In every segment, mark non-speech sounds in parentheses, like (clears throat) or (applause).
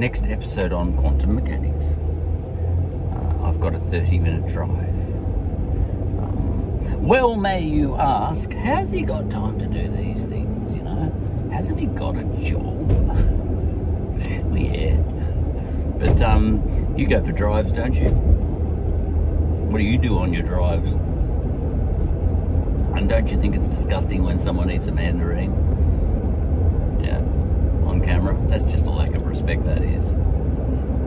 next episode on quantum mechanics. Uh, I've got a 30 minute drive. Um, well, may you ask, has he got time to do these things? You know, hasn't he got a job? (laughs) well, yeah. But um, you go for drives, don't you? What do you do on your drives? And don't you think it's disgusting when someone eats a mandarin? Yeah, on camera. That's just a lack of respect, that is.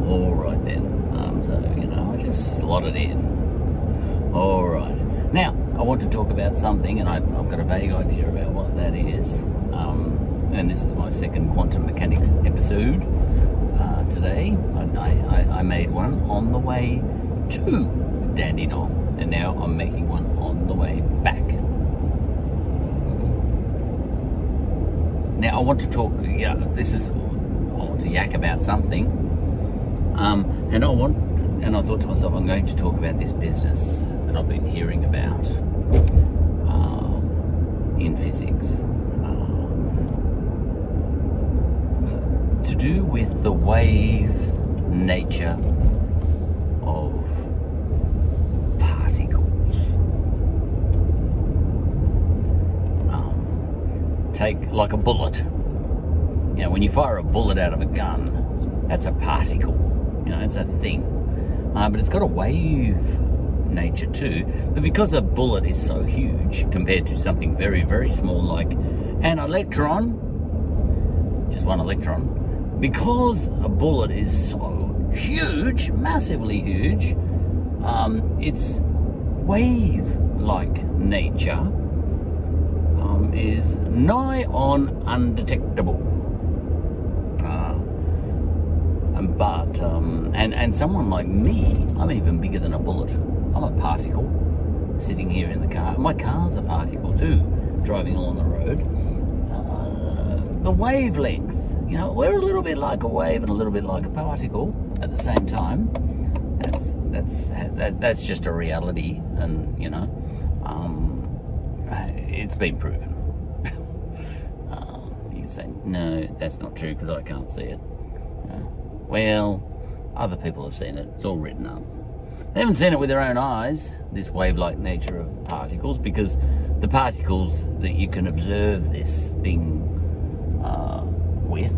All right then. Um, so, you know, I just slot it in. All right. Now, I want to talk about something, and I, have got a vague idea about what that is. Um, and this is my second quantum mechanics episode uh, today. I, I, I made one on the way to Dandenong, and now I'm making one on the way back. Now I want to talk. Yeah, this is to yak about something, um, and I want, and I thought to myself, I'm going to talk about this business that I've been hearing about uh, in physics. Uh, to do with the wave nature of particles. Um, take like a bullet. Know, when you fire a bullet out of a gun, that's a particle. You know, it's a thing. Uh, but it's got a wave nature too. But because a bullet is so huge compared to something very, very small like an electron, just one electron, because a bullet is so huge, massively huge, um, its wave-like nature um, is nigh on undetectable. Uh, but um, and and someone like me, I'm even bigger than a bullet. I'm a particle sitting here in the car. My car's a particle too, driving along the road. Uh, the wavelength, you know, we're a little bit like a wave and a little bit like a particle at the same time. That's that's that, that's just a reality, and you know, um, it's been proven. (laughs) uh, you can say no, that's not true because I can't see it. Well, other people have seen it. It's all written up. They haven't seen it with their own eyes, this wave-like nature of particles, because the particles that you can observe this thing uh, with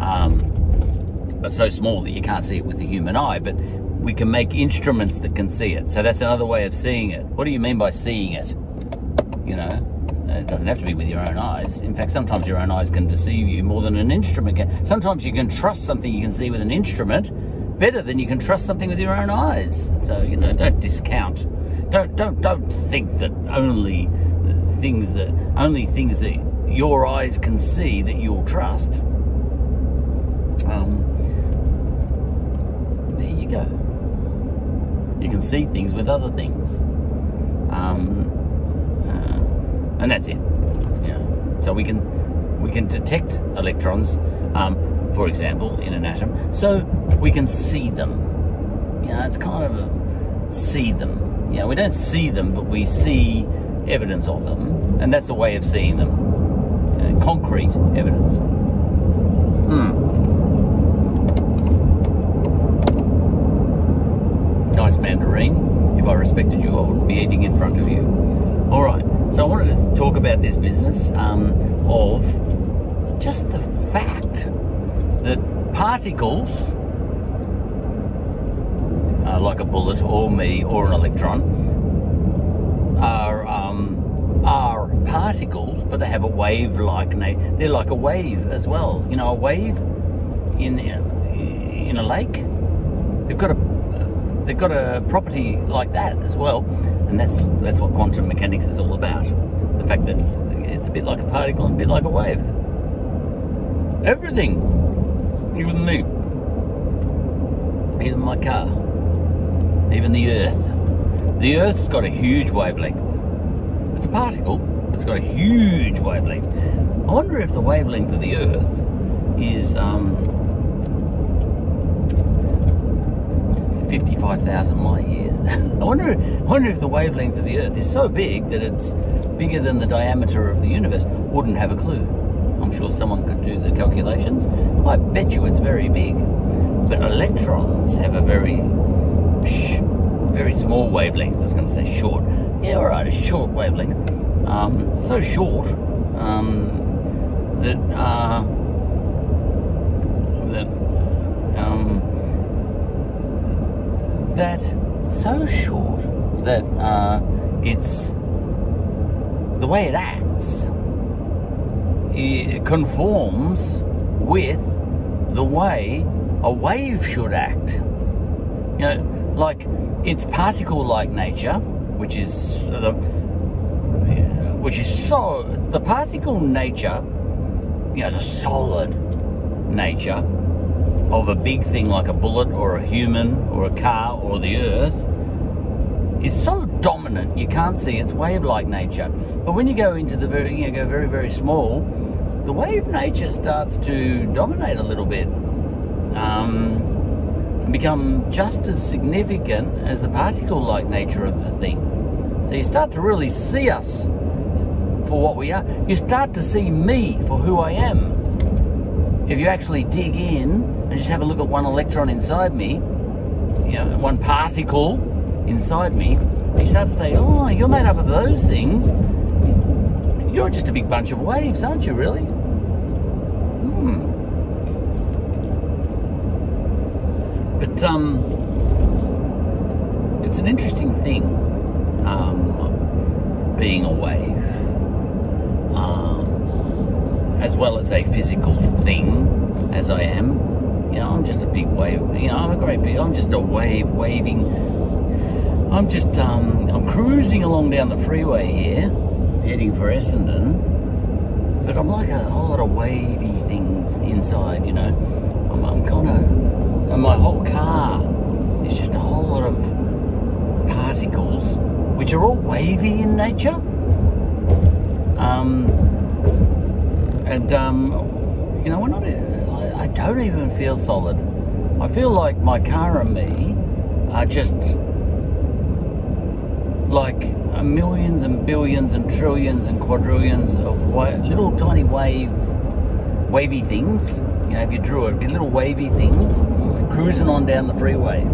um, are so small that you can't see it with the human eye, but we can make instruments that can see it. So that's another way of seeing it. What do you mean by seeing it? You know, it doesn't have to be with your own eyes. In fact, sometimes your own eyes can deceive you more than an instrument can. Sometimes you can trust something you can see with an instrument better than you can trust something with your own eyes. So, you know, don't discount. Don't don't don't think that only things that only things that your eyes can see that you'll trust. Um, there you go. You can see things with other things. Um, and that's it. Yeah. So we can we can detect electrons, um, for example, in an atom, so we can see them. Know, it's kind of a see them. Know, we don't see them, but we see evidence of them, and that's a way of seeing them. Uh, concrete evidence. Hmm. Nice mandarin. If I respected you, I would be eating in front of you. All right. So I wanted to talk about this business um, of just the fact that particles, uh, like a bullet or me or an electron, are um, are particles, but they have a wave-like nature. They're like a wave as well. You know, a wave in in a lake. They've got a property like that as well, and that's that's what quantum mechanics is all about. The fact that it's a bit like a particle and a bit like a wave. Everything, even me, even my car, even the Earth. The Earth's got a huge wavelength. It's a particle, it's got a huge wavelength. I wonder if the wavelength of the Earth is um, 55,000 light years. (laughs) I wonder, wonder if the wavelength of the Earth is so big that it's bigger than the diameter of the universe. Wouldn't have a clue. I'm sure someone could do the calculations. I bet you it's very big. But electrons have a very, very small wavelength. I was going to say short. Yeah, all right, a short wavelength. Um, so short um, that uh, that um, that so short that uh, it's the way it acts it conforms with the way a wave should act. You know, like its particle-like nature, which is the which is so the particle nature, you know, the solid nature of a big thing like a bullet or a human or a car or the earth is so dominant you can't see its wave-like nature. But when you go into the very, you go very, very small, the wave nature starts to dominate a little bit. Um, and become just as significant as the particle-like nature of the thing. So you start to really see us for what we are. You start to see me for who I am. If you actually dig in and just have a look at one electron inside me, you know, one particle inside me, you start to say, oh, you're made up of those things. You're just a big bunch of waves, aren't you, really? Hmm. But um, it's an interesting thing, um, being a wave, um, as well as a physical thing, as I am. You know, I'm just a big wave. You know, I'm a great big. I'm just a wave waving. I'm just um, I'm cruising along down the freeway here, heading for Essendon but I'm like a whole lot of wavy things inside, you know. I'm, I'm kind of, and my whole car is just a whole lot of particles, which are all wavy in nature. Um, and, um, you know, we're not, I, I don't even feel solid. I feel like my car and me are just like millions and billions and trillions and quadrillions of wa- little tiny wave, wavy things. You know, if you drew it, it'd be little wavy things cruising on down the freeway. You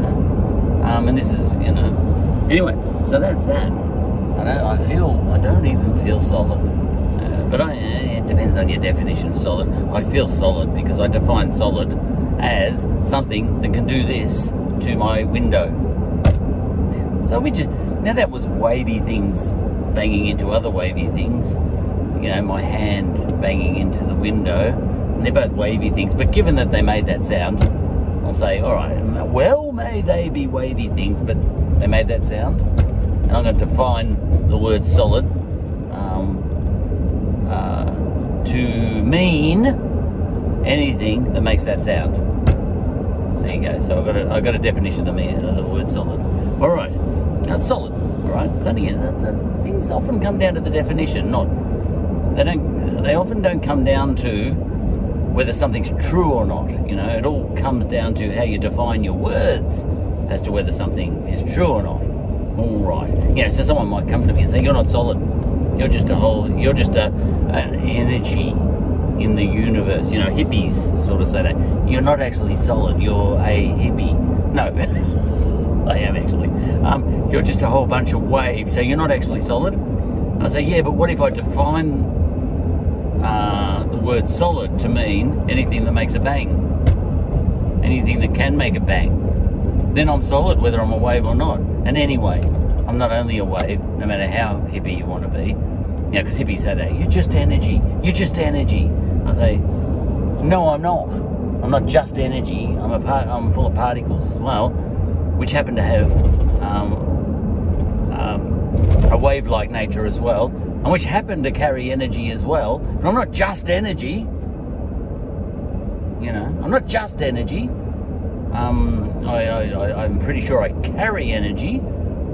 know, um, and this is you know. Anyway, so that's that. I don't. I feel. I don't even feel solid. But I, it depends on your definition of solid. I feel solid because I define solid as something that can do this to my window. So we just, now that was wavy things banging into other wavy things. You know, my hand banging into the window. And they're both wavy things. But given that they made that sound, I'll say, all right, well, may they be wavy things, but they made that sound. And I'm going to define the word solid um, uh, to mean anything that makes that sound. There you go. So I've got a, I've got a definition of the, uh, the word solid. All right. That's solid, all right? It's only that's a, things often come down to the definition, not they don't. They often don't come down to whether something's true or not. You know, it all comes down to how you define your words as to whether something is true or not. All right. Know, so someone might come to me and say, "You're not solid. You're just a whole. You're just a an energy." in the universe. You know, hippies sort of say that. You're not actually solid, you're a hippie. No. (laughs) I am actually. Um, you're just a whole bunch of waves, so you're not actually solid. And I say, yeah, but what if I define uh, the word solid to mean anything that makes a bang? Anything that can make a bang? Then I'm solid whether I'm a wave or not. And anyway, I'm not only a wave, no matter how hippie you want to be. Yeah, because hippies say that. You're just energy. You're just energy. I say, no, I'm not. I'm not just energy. I'm a part. I'm full of particles as well which happen to have um, um, a wave-like nature as well, and which happen to carry energy as well. But I'm not just energy. You know, I'm not just energy. Um, I, I, I'm pretty sure I carry energy.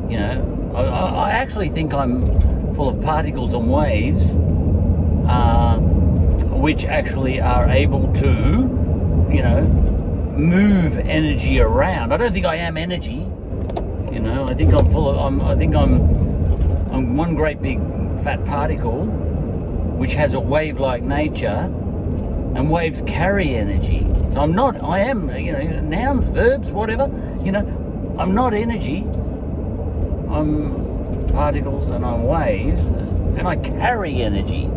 You know, I, I actually think I'm full of particles and waves, uh, which actually are able to, you know, move energy around. I don't think I am energy. You know, I think I'm full of. I'm, I think I'm. I'm one great big fat particle which has a wave-like nature, and waves carry energy. So I'm not, I am, you know, nouns, verbs, whatever, you know, I'm not energy. I'm particles and I'm waves, and I carry energy.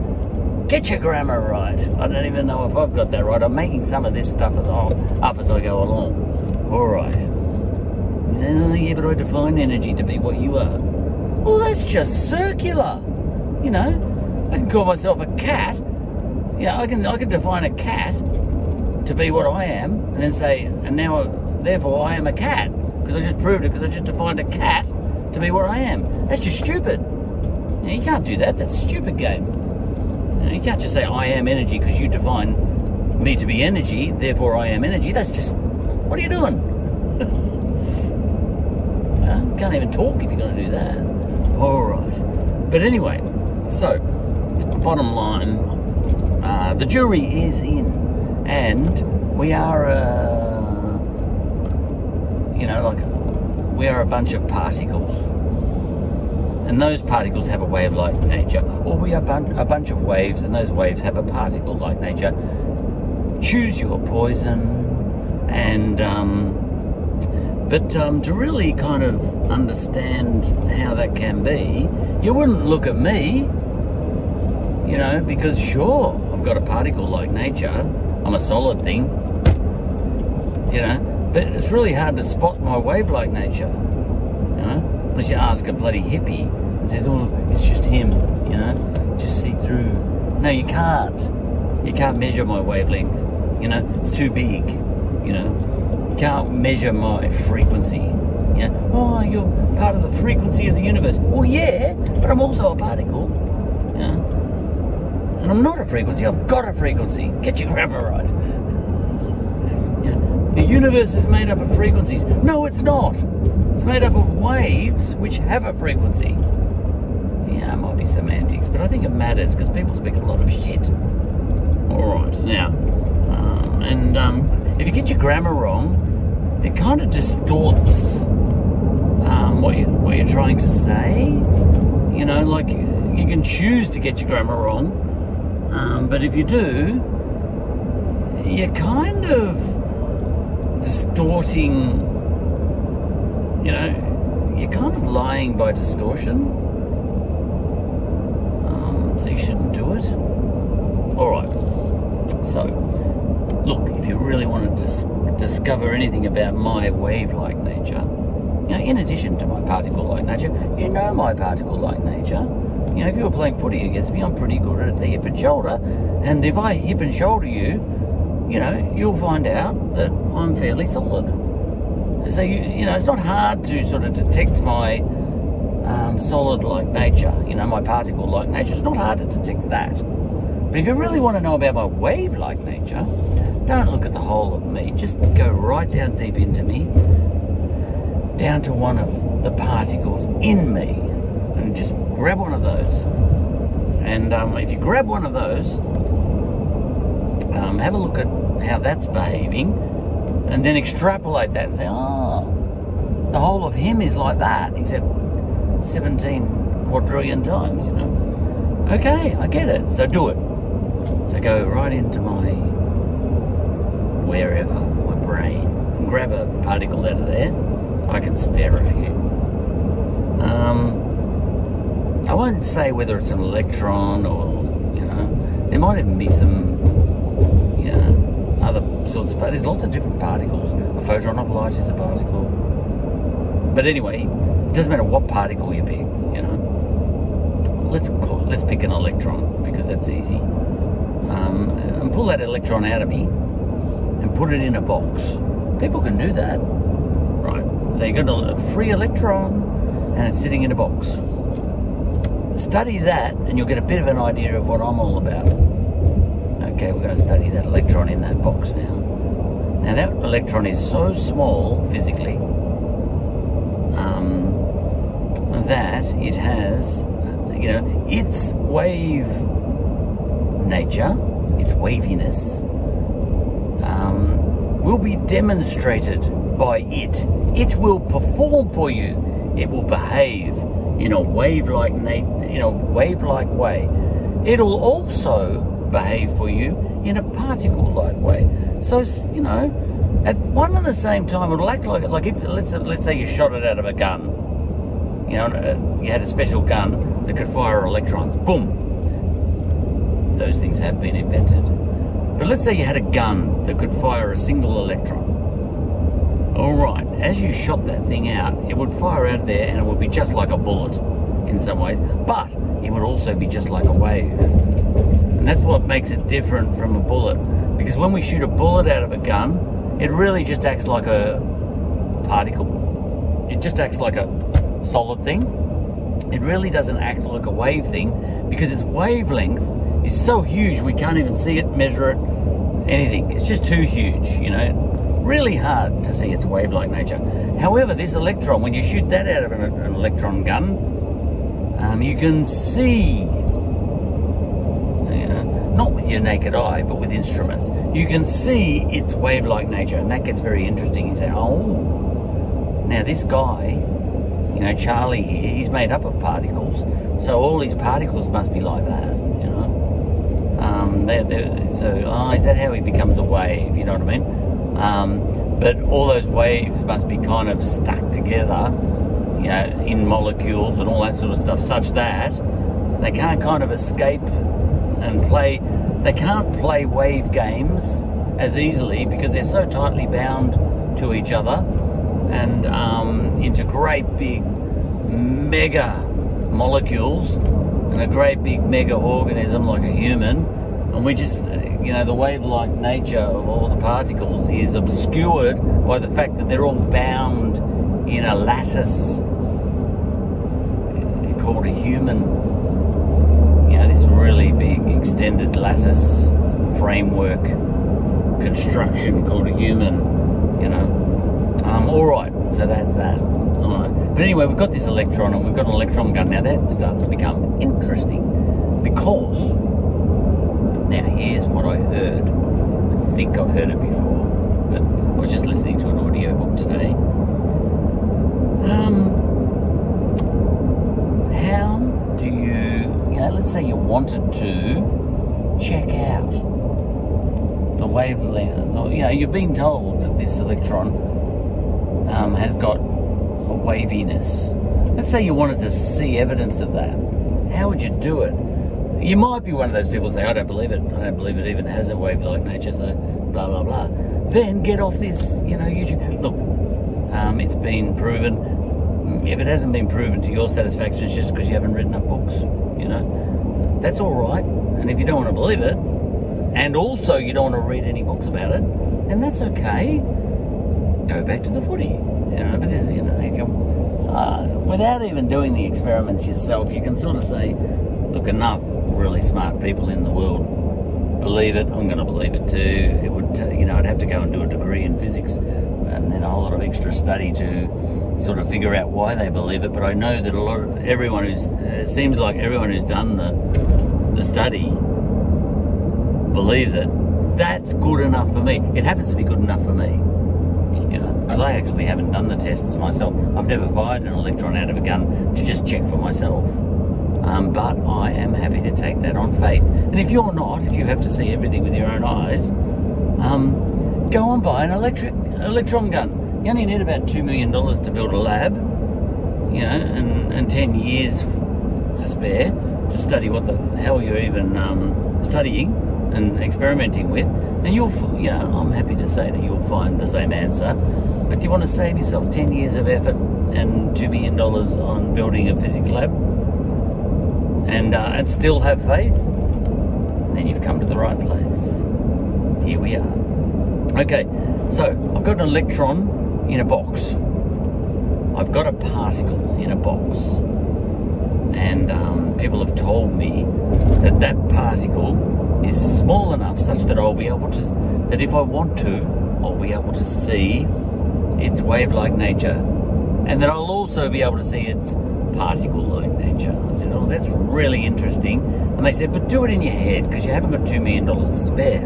Get your grammar right. I don't even know if I've got that right. I'm making some of this stuff up as I go along. All right. Oh, yeah, but I define energy to be what you are. Well, that's just circular. You know, I can call myself a cat. Yeah, I can I can define a cat to be what I am, and then say, and now, therefore, I am a cat because I just proved it because I just defined a cat to be where I am. That's just stupid. You, you can't do that. That's stupid game. You, know, you can't just say I am energy because you define me to be energy, therefore I am energy. That's just what are you doing? (laughs) you can't even talk if you're going to do that. All right. But anyway, so bottom line, uh, the jury is in, and we are. Uh, you know, like we are a bunch of particles. And those particles have a wave-like nature. Or we are bun a bunch of waves, and those waves have a particle-like nature. Choose your poison. And, um, but um, to really kind of understand how that can be, you wouldn't look at me, you know, because sure, I've got a particle-like nature. I'm a solid thing, you know, but it's really hard to spot my wave-like nature, you know, unless you ask a bloody hippie and says, oh, it's just him, you know, just see through. No, you can't. You can't measure my wavelength, you know, it's too big, you know. You can't measure my frequency, you know. Oh, you're part of the frequency of the universe. Well, yeah, but I'm also a particle, you know. And I'm not a frequency, I've got a frequency. Get your grammar right. The universe is made up of frequencies. No, it's not. It's made up of waves which have a frequency. Yeah, it might be semantics, but I think it matters because people speak a lot of shit. All right, now, um, and um, if you get your grammar wrong, it kind of distorts um, what, you, what you're trying to say. You know, like you can choose to get your grammar wrong, um, but if you do, you kind of distorting, you know, you're kind of lying by distortion. Um, so you shouldn't do it. All right. So, look, if you really want to dis discover anything about my wave-like nature, you know, in addition to my particle-like nature, you know my particle-like nature. You know, if you were playing footy against me, I'm pretty good at the hip and shoulder. And if I hip and shoulder you, you know, you'll find out that I'm fairly solid. So, you, you know, it's not hard to sort of detect my um, solid-like nature, you know, my particle-like nature. It's not hard to detect that. But if you really want to know about my wave-like nature, don't look at the whole of me. Just go right down deep into me, down to one of the particles in me, and just grab one of those. And um, if you grab one of those, um, have a look at how that's behaving, and then extrapolate that and say, oh, the whole of him is like that, except 17 quadrillion times, you know. Okay, I get it. So do it. So go right into my wherever, my brain, and grab a particle out of there. I can spare a few. Um, I won't say whether it's an electron or, you know, there might even be some, other sorts of there's lots of different particles. A photon of light is a particle. But anyway, it doesn't matter what particle you pick, you know. Let's call, let's pick an electron because that's easy. Um, and pull that electron out of me and put it in a box. People can do that, right? So you've got a free electron and it's sitting in a box. Study that and you'll get a bit of an idea of what I'm all about. Okay, we're going to study that electron in that box now. Now that electron is so small physically um, that it has, you know, its wave nature, its waviness, um, will be demonstrated by it. It will perform for you. It will behave in a wave-like, in a wave-like way it'll also behave for you in a particle-like way. So, you know, at one and the same time, it'll act like like if let's let's say you shot it out of a gun, you know, uh, you had a special gun that could fire electrons. Boom. Those things have been invented. But let's say you had a gun that could fire a single electron. All right, as you shot that thing out, it would fire out there and it would be just like a bullet in some ways, but it would also be just like a wave. And that's what makes it different from a bullet. Because when we shoot a bullet out of a gun, it really just acts like a particle. It just acts like a solid thing. It really doesn't act like a wave thing because its wavelength is so huge we can't even see it, measure it, anything. It's just too huge, you know. Really hard to see its wave-like nature. However, this electron, when you shoot that out of an, an electron gun, um, you can see not with your naked eye, but with instruments, you can see its wave-like nature, and that gets very interesting. You say, oh, now this guy, you know, Charlie here, he's made up of particles, so all these particles must be like that, you know. Um, they're, they're, so, oh, is that how he becomes a wave? You know what I mean? Um, but all those waves must be kind of stuck together, you know, in molecules and all that sort of stuff, such that they can't kind of escape and play. They can't play wave games as easily because they're so tightly bound to each other and um, into great big mega molecules and a great big mega organism like a human. And we just, you know, the wave like nature of all the particles is obscured by the fact that they're all bound in a lattice called a human this really big extended lattice framework construction called a human, you know. Um, all right, so that's that. All right. But anyway, we've got this electron and we've got an electron gun. Now that starts to become interesting because now here's what I heard. I think I've heard it before, but I was just listening to an audio book today. Um, how do you let's say you wanted to check out the wavelength, you know, you've been told that this electron um, has got a waviness. Let's say you wanted to see evidence of that. How would you do it? You might be one of those people say, I don't believe it. I don't believe it even has a wave-like nature, so blah, blah, blah. Then get off this, you know, YouTube. Look, um, it's been proven. If it hasn't been proven to your satisfaction, it's just because you haven't written up books you know. That's all right. And if you don't want to believe it, and also you don't want to read any books about it, then that's okay. Go back to the footy. You know, but you know, you can, uh, without even doing the experiments yourself, you can sort of say, look, enough really smart people in the world believe it. I'm going to believe it too. It would, you know, I'd have to go and do a degree in physics and then a whole lot of extra study to sort of figure out why they believe it. But I know that a lot of everyone who's it seems like everyone who's done the the study believes it. That's good enough for me. It happens to be good enough for me. You know, I actually haven't done the tests myself. I've never fired an electron out of a gun to just check for myself. Um, but I am happy to take that on faith. And if you're not, if you have to see everything with your own eyes, um, go and buy an electric electron gun you only need about $2 million to build a lab, you know, and, and 10 years to spare to study what the hell you're even um, studying and experimenting with. And you'll, you know, I'm happy to say that you'll find the same answer. But do you want to save yourself 10 years of effort and $2 million on building a physics lab and, uh, and still have faith? Then you've come to the right place. Here we are. Okay, so I've got an electron in a box. I've got a particle in a box. And um, people have told me that that particle is small enough such that I'll be able to, that if I want to, I'll be able to see its wave-like nature. And that I'll also be able to see its particle-like nature. I said, oh, that's really interesting. And they said, but do it in your head because you haven't got $2 million to spare?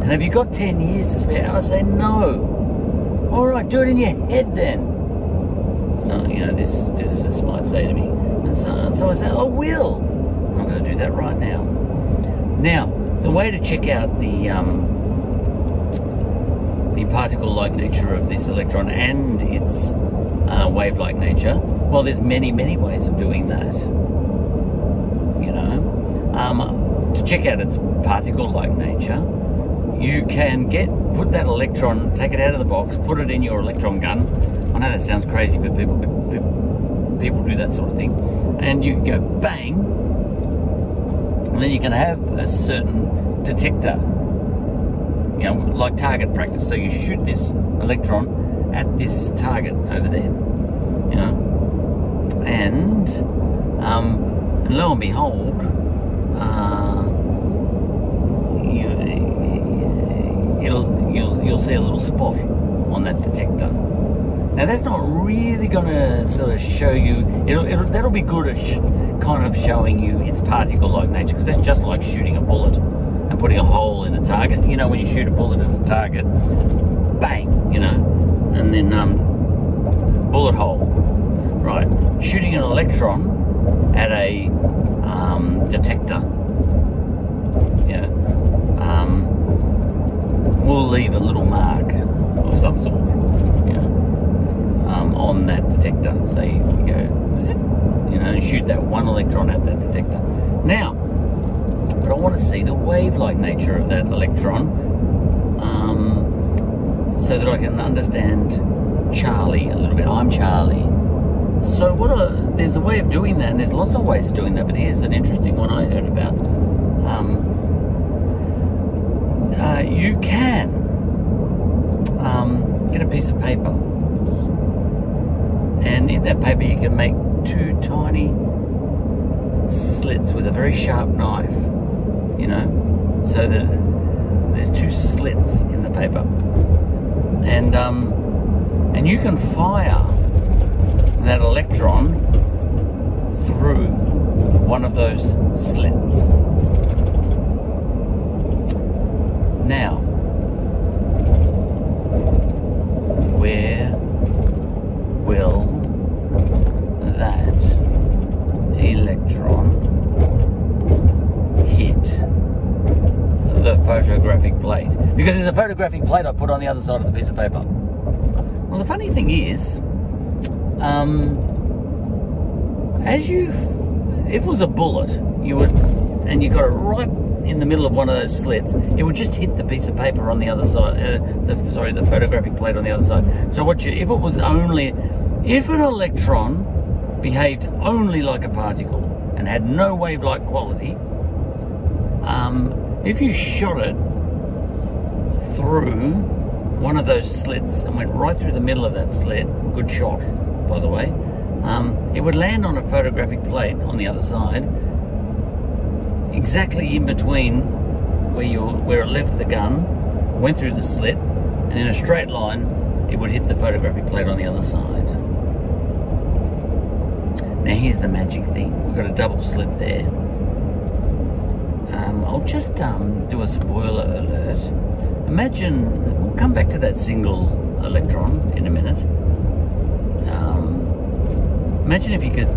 And have you got 10 years to spare? I say, no. All right, do it in your head then. So, you know, this physicist might say to me. And so, so I say, I will. I'm going to do that right now. Now, the way to check out the um, the particle-like nature of this electron and its uh, wave-like nature, well, there's many, many ways of doing that. You know, um, to check out its particle-like nature, you can get put that electron, take it out of the box, put it in your electron gun. I know that sounds crazy, but people people do that sort of thing, and you go bang, and then you can have a certain detector, you know, like target practice. So you shoot this electron at this target over there, you know, and, um, lo and behold, uh, you, you'll, you'll, you'll see a little spot on that detector. Now that's not really going to sort of show you. It'll, it'll that'll be good at kind of showing you its particle-like nature because that's just like shooting a bullet and putting a hole in a target. You know when you shoot a bullet at a target, bang, you know, and then um, bullet hole. Right, shooting an electron at a um, detector. Yeah, um, will leave a little mark of some sort um, on that detector. So you, go, is it? You know, shoot that one electron at that detector. Now, but I want to see the wave-like nature of that electron um, so that I can understand Charlie a little bit. I'm Charlie. So what? A, there's a way of doing that, and there's lots of ways of doing that. But here's an interesting one I heard about. Um, you can um, get a piece of paper. And in that paper you can make two tiny slits with a very sharp knife you know so that there's two slits in the paper. And um, and you can fire that electron through one of those slits now where will that electron hit the photographic plate? Because there's a photographic plate I put on the other side of the piece of paper. Well, the funny thing is, um, as you, if it was a bullet, you would, and you got it right in the middle of one of those slits, it would just hit the piece of paper on the other side. Uh, the, sorry, the photographic plate on the other side. So what you, if it was only, if an electron behaved only like a particle and had no wave-like quality, um, if you shot it through one of those slits and went right through the middle of that slit, good shot, by the way, um, it would land on a photographic plate on the other side exactly in between where you where it left the gun, went through the slit, and in a straight line, it would hit the photographic plate on the other side. Now here's the magic thing. We've got a double slit there. Um, I'll just um, do a spoiler alert. Imagine, we'll come back to that single electron in a minute. Um, imagine if you could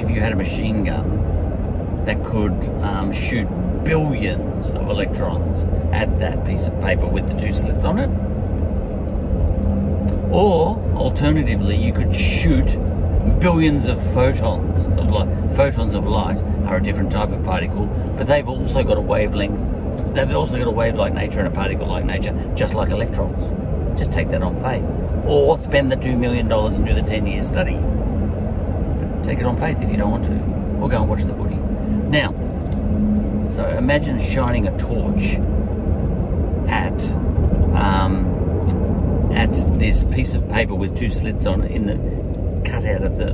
if you had a machine gun that could um, shoot billions of electrons at that piece of paper with the two slits on it. Or, alternatively, you could shoot billions of photons of light. Photons of light are a different type of particle, but they've also got a wavelength. They've also got a wave-like nature and a particle-like nature, just like electrons. Just take that on faith. Or spend the $2 million and do the 10-year study take it on faith if you don't want to, or go and watch the footy. Now, so imagine shining a torch at um, at this piece of paper with two slits on it in the cut out of the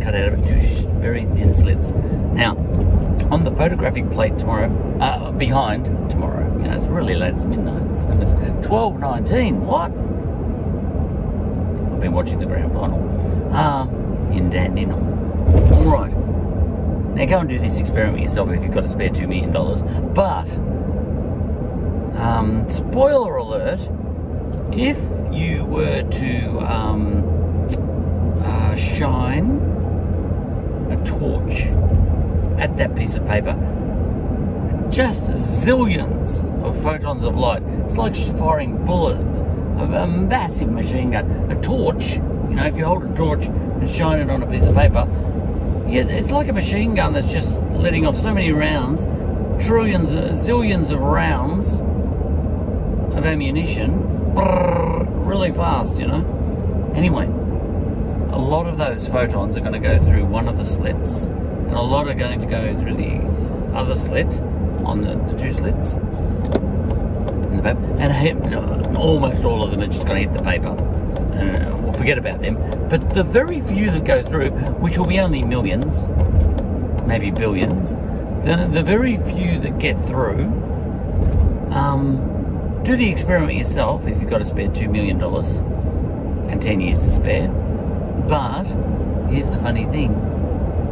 cut out of it, two very thin slits. Now, on the photographic plate tomorrow, uh, behind tomorrow, you know, it's really late, it's midnight, it's 12.19, what? I've been watching the grand final uh, in Dandenong. All right. Now go and do this experiment yourself if you've got a spare $2 million. But, um, spoiler alert, if you were to um, uh, shine a torch at that piece of paper, just zillions of photons of light. It's like firing bullet, a, massive machine gun, a torch. You know, if you hold a torch and shine it on a piece of paper, it's like a machine gun that's just letting off so many rounds, trillions, zillions of rounds of ammunition, really fast, you know. Anyway, a lot of those photons are going to go through one of the slits, and a lot are going to go through the other slit on the, the two slits the paper, and hit, almost all of them are just going to hit the paper. Uh, we'll forget about them. But the very few that go through, which will be only millions, maybe billions, the, the very few that get through, um, do the experiment yourself if you've got to spare $2 million and 10 years to spare. But here's the funny thing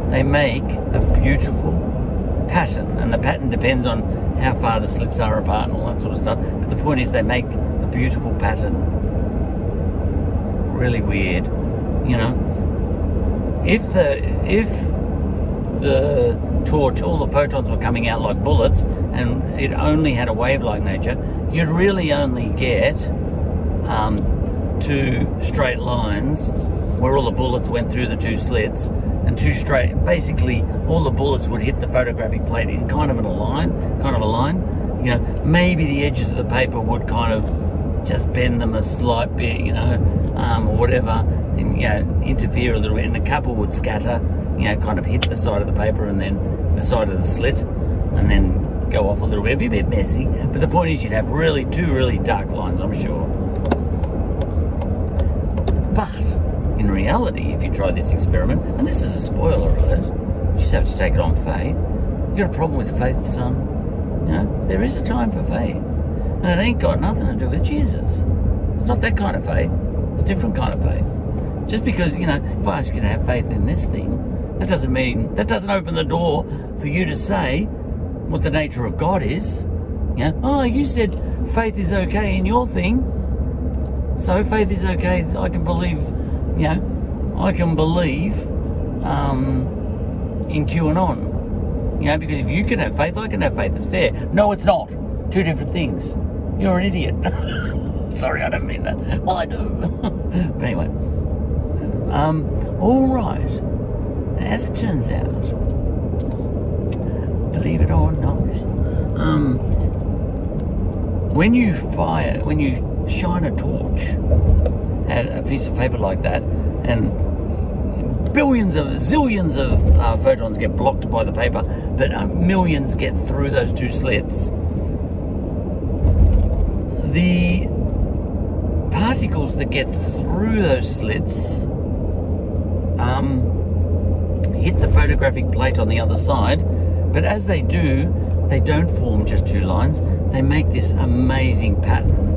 they make a beautiful pattern, and the pattern depends on how far the slits are apart and all that sort of stuff. But the point is, they make a beautiful pattern. Really weird, you know. If the if the torch, all the photons were coming out like bullets, and it only had a wave-like nature, you'd really only get um, two straight lines where all the bullets went through the two slits and two straight. Basically, all the bullets would hit the photographic plate in kind of in a line, kind of a line. You know, maybe the edges of the paper would kind of just bend them a slight bit, you know, um, or whatever, and you know, interfere a little bit, and a couple would scatter, you know, kind of hit the side of the paper and then the side of the slit, and then go off a little bit. Be a bit messy, but the point is, you'd have really two really dark lines, I'm sure. But in reality, if you try this experiment, and this is a spoiler alert, you just have to take it on faith. You got a problem with faith, son? You know, there is a time for faith. And it ain't got nothing to do with Jesus. It's not that kind of faith. It's a different kind of faith. Just because, you know, if I ask you to have faith in this thing, that doesn't mean, that doesn't open the door for you to say what the nature of God is. You know, oh, you said faith is okay in your thing. So faith is okay. I can believe you know, I can believe um, in QAnon. You know, because if you can have faith, I can have faith. It's fair. No, it's not. Two different things. You're an idiot. (laughs) Sorry, I don't mean that. Well, I do. (laughs) but anyway. Um, all right. As it turns out, believe it or not, um, when you fire, when you shine a torch at a piece of paper like that, and billions of zillions of uh, photons get blocked by the paper, but uh, millions get through those two slits. The particles that get through those slits um, hit the photographic plate on the other side, but as they do, they don't form just two lines. They make this amazing pattern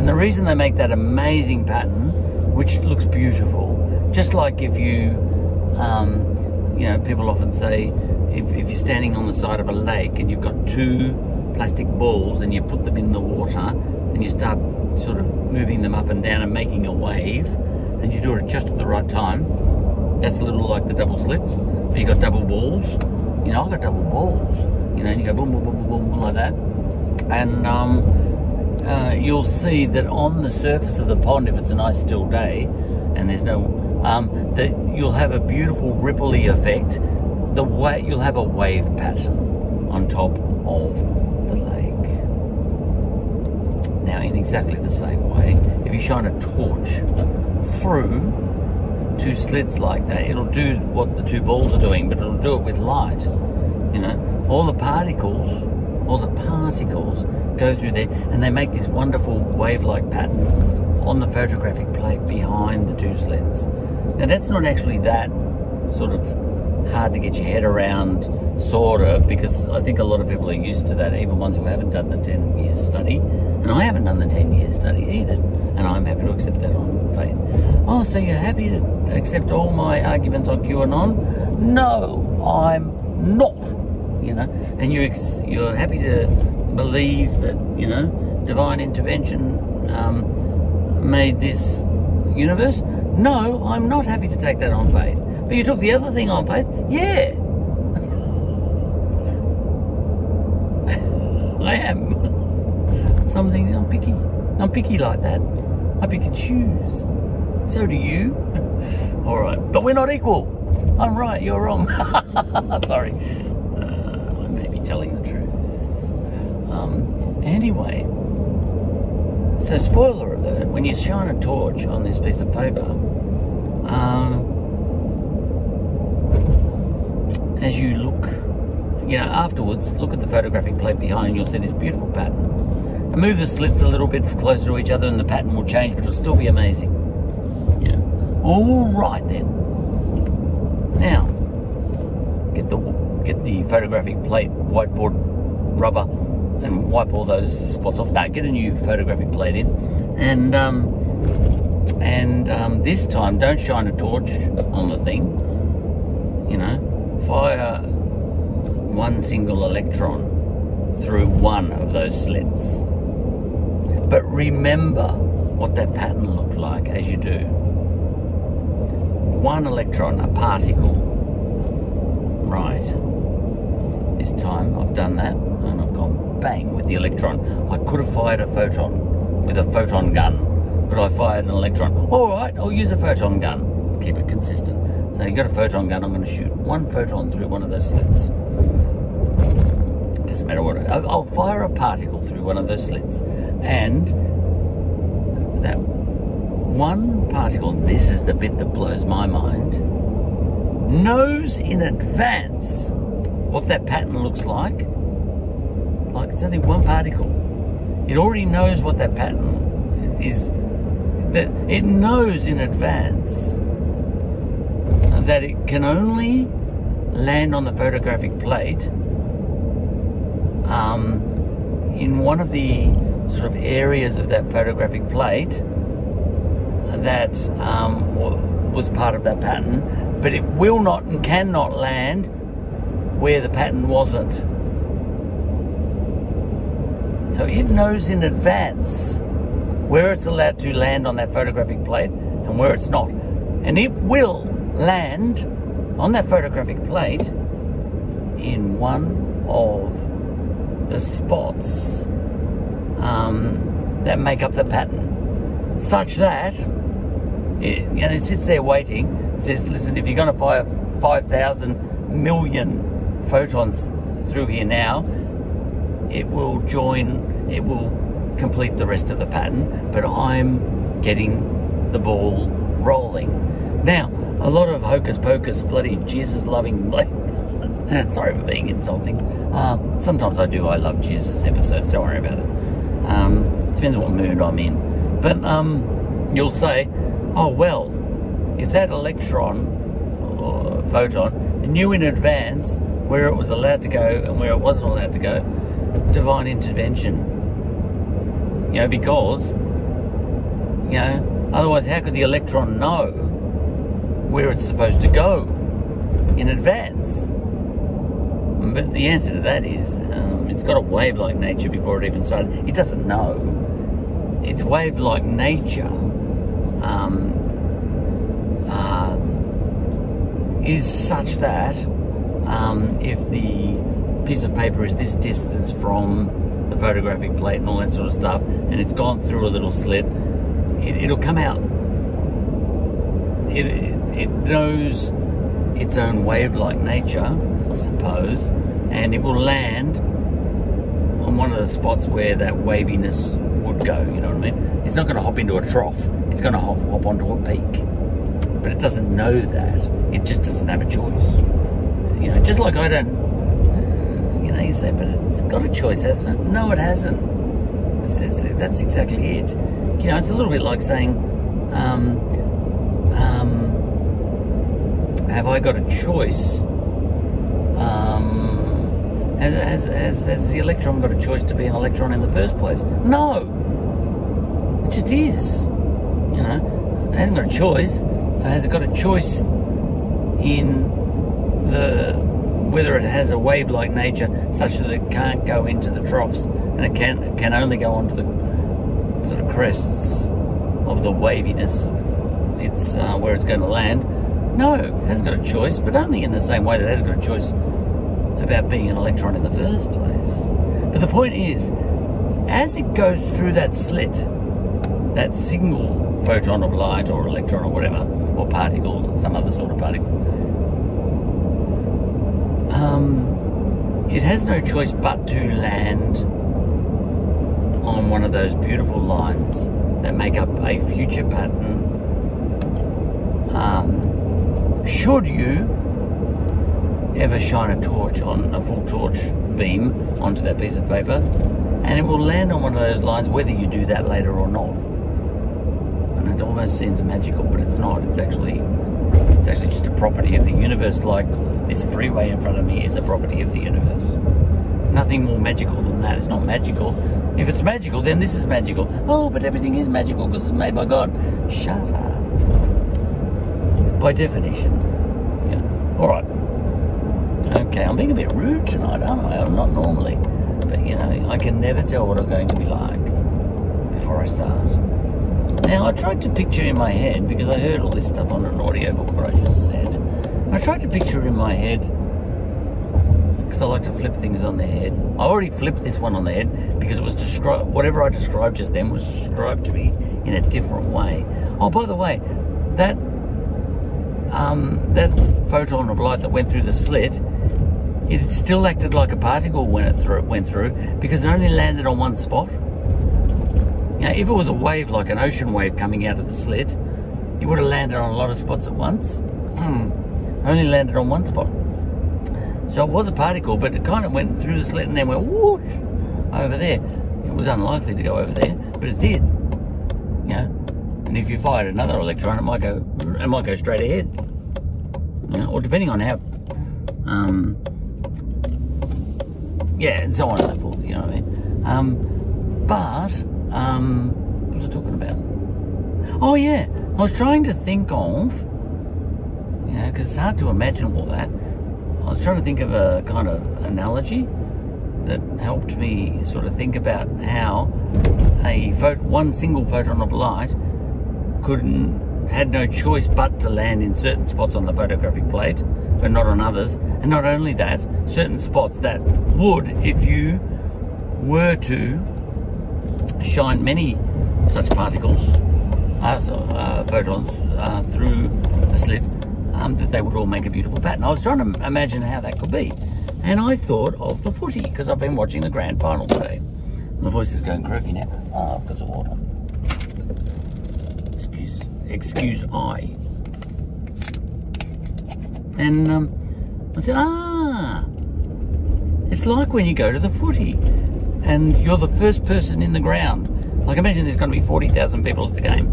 and the reason they make that amazing pattern, which looks beautiful, just like if you, um, you know, people often say, if, if you're standing on the side of a lake and you've got two plastic balls and you put them in the water and you start sort of moving them up and down and making a wave, and you do it just at the right time, that's a little like the double slits. But you got double balls. You know, I've got double balls. You know, and you go boom, boom, boom, boom, boom like that. And um, uh, you'll see that on the surface of the pond, if it's a nice still day and there's no, um, that you'll have a beautiful ripply effect. The way you'll have a wave pattern on top of the lake. Now, in exactly the same way, if you shine a torch through two slits like that, it'll do what the two balls are doing, but it'll do it with light. You know, all the particles, all the particles go through there and they make this wonderful wave-like pattern on the photographic plate behind the two slits. Now that's not actually that sort of hard to get your head around, sort of, because I think a lot of people are used to that, even ones who haven't done the 10 years study. And I haven't done the 10 years study either. And I'm happy to accept that on faith. Oh, so you're happy to accept all my arguments on QAnon? No, I'm not. You know, and you're you're happy to believe that, you know, divine intervention um, made this universe? No, I'm not happy to take that on faith. But you took the other thing on faith? Yeah. (laughs) I am. (laughs) Something I'm picky. I'm picky like that. I pick and choose. So do you. (laughs) All right, but we're not equal. I'm right, you're wrong. Sorry. Uh, I may be telling the truth. Um, anyway, so spoiler alert, when you shine a torch on this piece of paper, um, as you look, you know, afterwards, look at the photographic plate behind, you'll see this beautiful pattern. And move the slits a little bit closer to each other and the pattern will change, but it'll still be amazing. Yeah. All right then. Now, get the get the photographic plate, whiteboard rubber, and wipe all those spots off. Now, get a new photographic plate in, and um, and um, this time, don't shine a torch on the thing. You know, fire one single electron through one of those slits. But remember what that pattern looked like as you do one electron, a particle. Right. This time I've done that and I've gone bang with the electron. I could have fired a photon with a photon gun, but I fired an electron. All right, I'll use a photon gun. Keep it consistent. So you got a photon gun, I'm going to shoot one photon through one of those slits. Doesn't matter what. I'll fire a particle through one of those slits, and that one particle, this is the bit that blows my mind, knows in advance what that pattern looks like. Like it's only one particle. It already knows what that pattern is. That it knows in advance that it can only land on the photographic plate um, in one of the sort of areas of that photographic plate that um, was part of that pattern, but it will not and cannot land where the pattern wasn't. So it knows in advance where it's allowed to land on that photographic plate and where it's not. And it will land on that photographic plate in one of the spots um, that make up the pattern, such that it, know, it sits there waiting. It says, listen, if you're going to fire 5,000 million photons through here now, it will join, it will complete the rest of the pattern, but I'm getting the ball rolling. Now, a lot of hocus pocus, bloody Jesus loving, (laughs) sorry for being insulting. Uh, sometimes I do, I love Jesus episodes, don't worry about it. Um, depends on what mood I'm in. But um, you'll say, oh well, if that electron or photon knew in advance where it was allowed to go and where it wasn't allowed to go, divine intervention. You know, because, you know, otherwise how could the electron know where it's supposed to go in advance? But the answer to that is um, it's got a wave like nature before it even started. It doesn't know. It's wave like nature um, uh, is such that um, if the piece of paper is this distance from the photographic plate and all that sort of stuff, and it's gone through a little slit, it, will come out. It, it knows its own wave-like nature, I suppose, and it will land on one of the spots where that waviness would go, you know what I mean? It's not going to hop into a trough it's going to hop, hop onto a peak. But it doesn't know that. It just doesn't have a choice. You know, just like I don't, you know, you say, but it's got a choice, hasn't it? No, it hasn't. It's, it's, that's exactly it. You know, it's a little bit like saying, um, um, have I got a choice? Um, has, has, has, has the electron got a choice to be an electron in the first place? No. It just is. You know, it hasn't got a choice. So has it got a choice in the whether it has a wave-like nature such that it can't go into the troughs and it can it can only go onto the sort of crests of the waviness it's uh, where it's going to land. No, it hasn't got a choice, but only in the same way that it has got a choice about being an electron in the first place. But the point is, as it goes through that slit, that single photon of light or electron or whatever, or particle, some other sort of particle, um, it has no choice but to land on one of those beautiful lines that make up a future pattern. Um, should you ever shine a torch on a full torch beam onto that piece of paper, and it will land on one of those lines whether you do that later or not. And it almost seems magical, but it's not. It's actually it's actually just a property of the universe, like this freeway in front of me is a property of the universe. Nothing more magical than that. It's not magical. If it's magical, then this is magical. Oh, but everything is magical because it's made by God. Shut up. By definition. Yeah. All right. Okay, I'm being a bit rude tonight, aren't I? I'm not normally. But, you know, I can never tell what I'm going to be like before I start. Now, I tried to picture in my head, because I heard all this stuff on an audiobook what I just said. I tried to picture in my head, because I like to flip things on the head. I already flipped this one on the head because it was described, whatever I described just then was described to me in a different way. Oh, by the way, that um, that photon of light that went through the slit it still acted like a particle when it through, went through because it only landed on one spot. Know, if it was a wave like an ocean wave coming out of the slit, it would have landed on a lot of spots at once. (clears throat) only landed on one spot. So it was a particle, but it kind of went through the slit and then went whoosh over there. It was unlikely to go over there, but it did. You know, and if you fired another electron, it might go, it might go straight ahead. You know, or depending on how um, yeah, and so on and so forth, you know what I mean? Um, but, um, what was I talking about? Oh, yeah, I was trying to think of, you know, because it's hard to imagine all that. I was trying to think of a kind of analogy that helped me sort of think about how a one single photon of light couldn't had no choice but to land in certain spots on the photographic plate but not on others. And not only that, certain spots that would, if you were to shine many such particles, uh, so, uh, photons, uh, through a slit, um, that they would all make a beautiful pattern. I was trying to imagine how that could be. And I thought of the footy, because I've been watching the grand final today. My voice is going croaky now. Oh, some water. Excuse, I. And um, I said, ah, it's like when you go to the footy and you're the first person in the ground. Like imagine there's going to be 40,000 people at the game.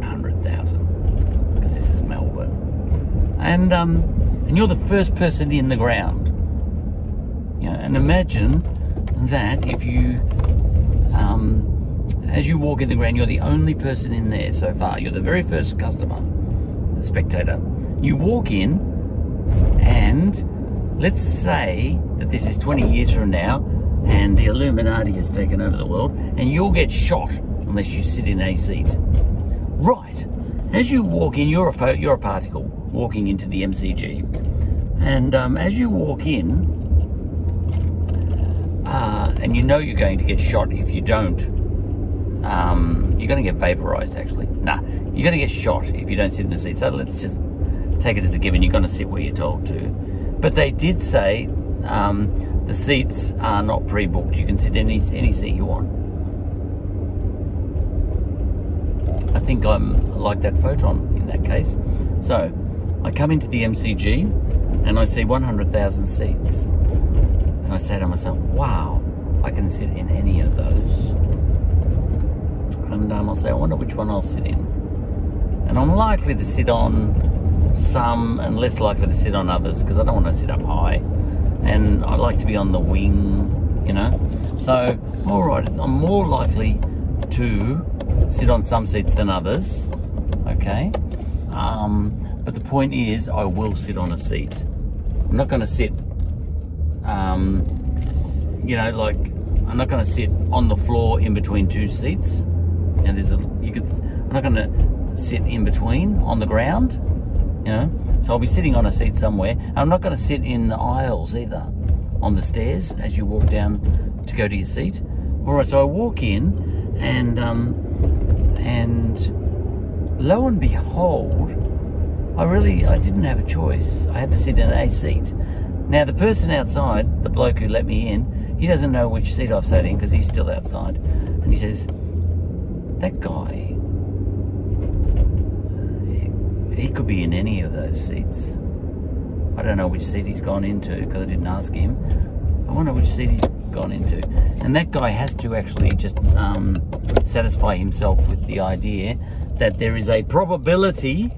100,000 because this is Melbourne. And um, and you're the first person in the ground. Know, and imagine that if you um, as you walk in the ground, you're the only person in there so far. You're the very first customer spectator. You walk in, and let's say that this is 20 years from now, and the Illuminati has taken over the world, and you'll get shot unless you sit in a seat. Right. As you walk in, you're a you're a particle walking into the MCG, and um, as you walk in, uh, and you know you're going to get shot if you don't um, you're going to get vaporized actually. Nah, you're going to get shot if you don't sit in a seat. So let's just take it as a given. You're going to sit where you're told to. But they did say um, the seats are not pre-booked. You can sit any any seat you want. I think I'm like that photon in that case. So I come into the MCG and I see 100,000 seats. And I say to myself, wow, I can sit in any of those um, I'll say, I wonder which one I'll sit in. And I'm likely to sit on some and less likely to sit on others because I don't want to sit up high. And I like to be on the wing, you know. So, all right, I'm more likely to sit on some seats than others, okay? Um, but the point is, I will sit on a seat. I'm not going to sit, um, you know, like, I'm not going to sit on the floor in between two seats and there's a You could. I'm not going to sit in between on the ground. You know, so I'll be sitting on a seat somewhere. I'm not going to sit in the aisles either, on the stairs as you walk down to go to your seat. All right, so I walk in, and um, and lo and behold, I really I didn't have a choice. I had to sit in a seat. Now the person outside, the bloke who let me in, he doesn't know which seat I've sat in because he's still outside, and he says, "That guy, he, could be in any of those seats. I don't know which seat he's gone into because I didn't ask him. I wonder which seat he's gone into." And that guy has to actually just um, satisfy himself with the idea that there is a probability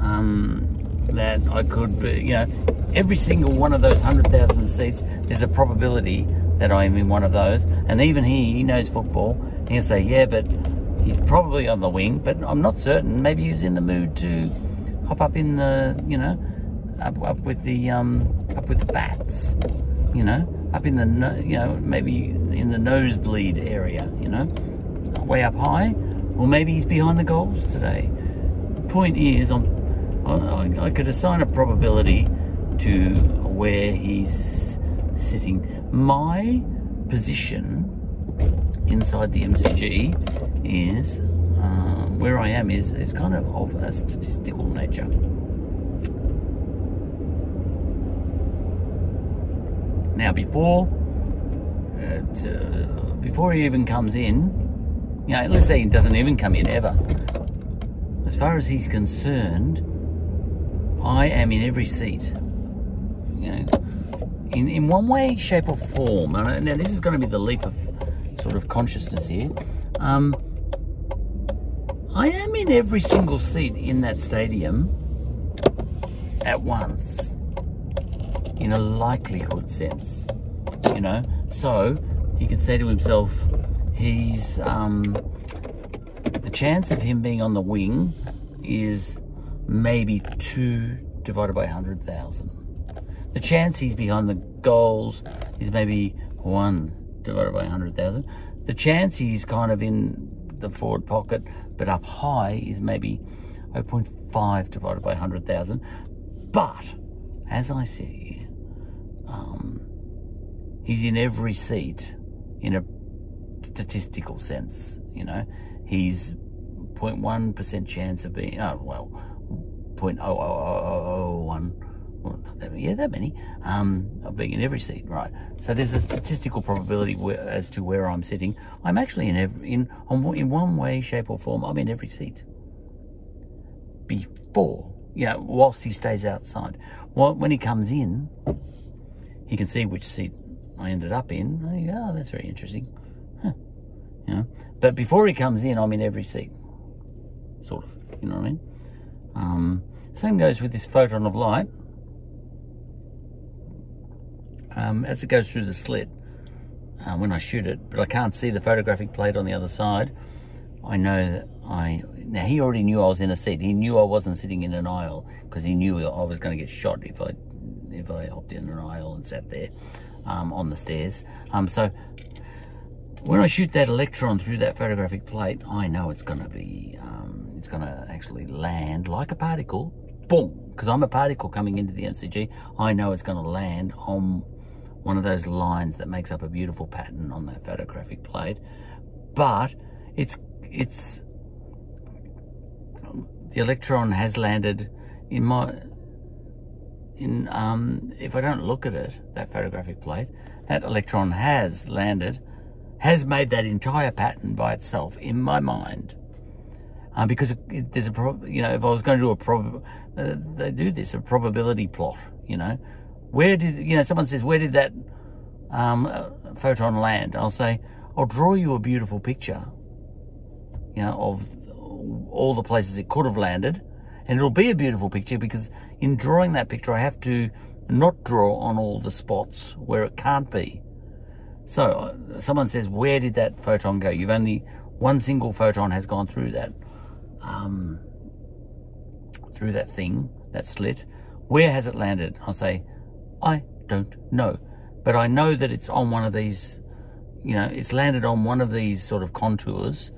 um, that I could, be, you know, every single one of those 100,000 seats, there's a probability that I am in one of those. And even he, he knows football. He'll say, yeah, but he's probably on the wing, but I'm not certain. Maybe he was in the mood to hop up in the, you know, up, up with the, um, up with the bats, you know, up in the, you know, maybe in the nosebleed area, you know, way up high. Or maybe he's behind the goals today. Point is, I'm I, I could assign a probability to where he's sitting. My position inside the MCG is uh, where I am is is kind of of a statistical nature. Now, before uh, uh, before he even comes in, you know, let's say he doesn't even come in ever. As far as he's concerned, I am in every seat. You know, in, in one way, shape, or form. And now, this is going to be the leap of sort of consciousness here. Um, I am in every single seat in that stadium at once, in a likelihood sense. You know, so he can say to himself, he's um, the chance of him being on the wing is maybe two divided by 100,000. The chance he's behind the goals is maybe one divided by 100,000. The chance he's kind of in the forward pocket but up high is maybe 0.5 divided by 100,000. But, as I see, um, he's in every seat in a statistical sense, you know. He's 0.1% chance of being, oh, well, 0.00001, well, that, yeah, that many, um, of being in every seat, right? So there's a statistical probability where, as to where I'm sitting. I'm actually in every, in, in one way, shape or form, I'm in every seat. Before, you know, whilst he stays outside. Well, when he comes in, he can see which seat I ended up in. oh, that's very interesting. Huh. You know? But before he comes in, I'm in every seat. Sort of, you know what I mean? Um, same goes with this photon of light. Um, as it goes through the slit uh, when I shoot it, but I can't see the photographic plate on the other side. I know that I, now he already knew I was in a seat. He knew I wasn't sitting in an aisle because he knew I was going to get shot if I, if I hopped in an aisle and sat there um, on the stairs. Um, so when I shoot that electron through that photographic plate, I know it's going to be um, it's going to actually land like a particle, boom, because I'm a particle coming into the MCG, I know it's going to land on one of those lines that makes up a beautiful pattern on that photographic plate. But it's, it's, the electron has landed in my, in, um, if I don't look at it, that photographic plate, that electron has landed, has made that entire pattern by itself in my mind um, because there's a prob, you know, if I was going to do a prob, uh, they do this a probability plot. You know, where did you know? Someone says, where did that um, photon land? I'll say, I'll draw you a beautiful picture. You know, of all the places it could have landed, and it'll be a beautiful picture because in drawing that picture, I have to not draw on all the spots where it can't be. So uh, someone says, where did that photon go? You've only one single photon has gone through that um, through that thing, that slit. Where has it landed? I'll say, I don't know. But I know that it's on one of these, you know, it's landed on one of these sort of contours,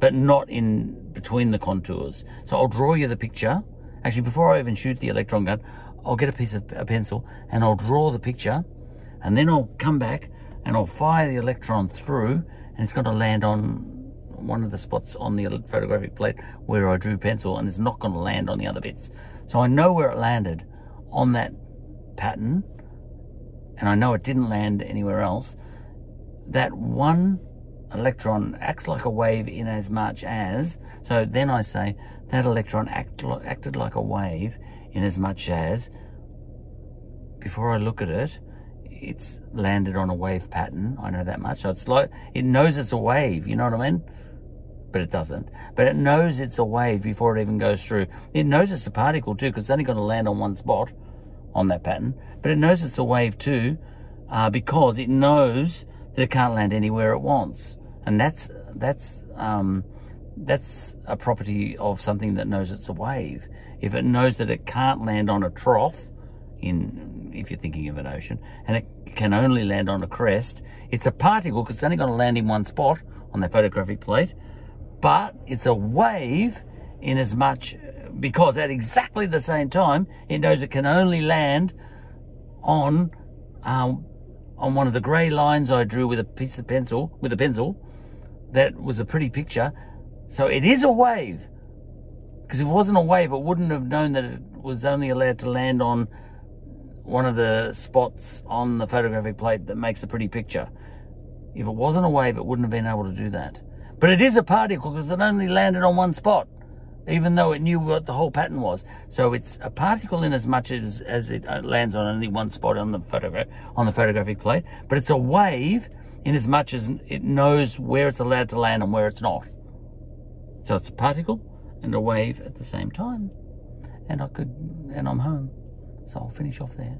but not in between the contours. So I'll draw you the picture. Actually, before I even shoot the electron gun, I'll get a piece of a pencil and I'll draw the picture and then I'll come back and I'll fire the electron through and it's going to land on one of the spots on the photographic plate where I drew pencil and it's not going to land on the other bits. So I know where it landed on that pattern and I know it didn't land anywhere else. That one electron acts like a wave in as much as, so then I say that electron act, acted like a wave in as much as, before I look at it, it's landed on a wave pattern. I know that much. So it's like, it knows it's a wave, you know what I mean? But it doesn't. But it knows it's a wave before it even goes through. It knows it's a particle too, because it's only going to land on one spot on that pattern. But it knows it's a wave too, uh, because it knows that it can't land anywhere it wants. And that's, that's, um, that's a property of something that knows it's a wave. If it knows that it can't land on a trough, in if you're thinking of an ocean, and it can only land on a crest, it's a particle because it's only going to land in one spot on the photographic plate, but it's a wave in as much because at exactly the same time it knows it can only land on um, on one of the grey lines I drew with a piece of pencil with a pencil that was a pretty picture so it is a wave. Because if it wasn't a wave, it wouldn't have known that it was only allowed to land on one of the spots on the photographic plate that makes a pretty picture. If it wasn't a wave, it wouldn't have been able to do that. But it is a particle because it only landed on one spot, even though it knew what the whole pattern was. So it's a particle in as much as, as it uh, lands on only one spot on the photograph on the photographic plate, but it's a wave in as much as it knows where it's allowed to land and where it's not. So it's a particle and a wave at the same time. And I could, and I'm home. So I'll finish off there.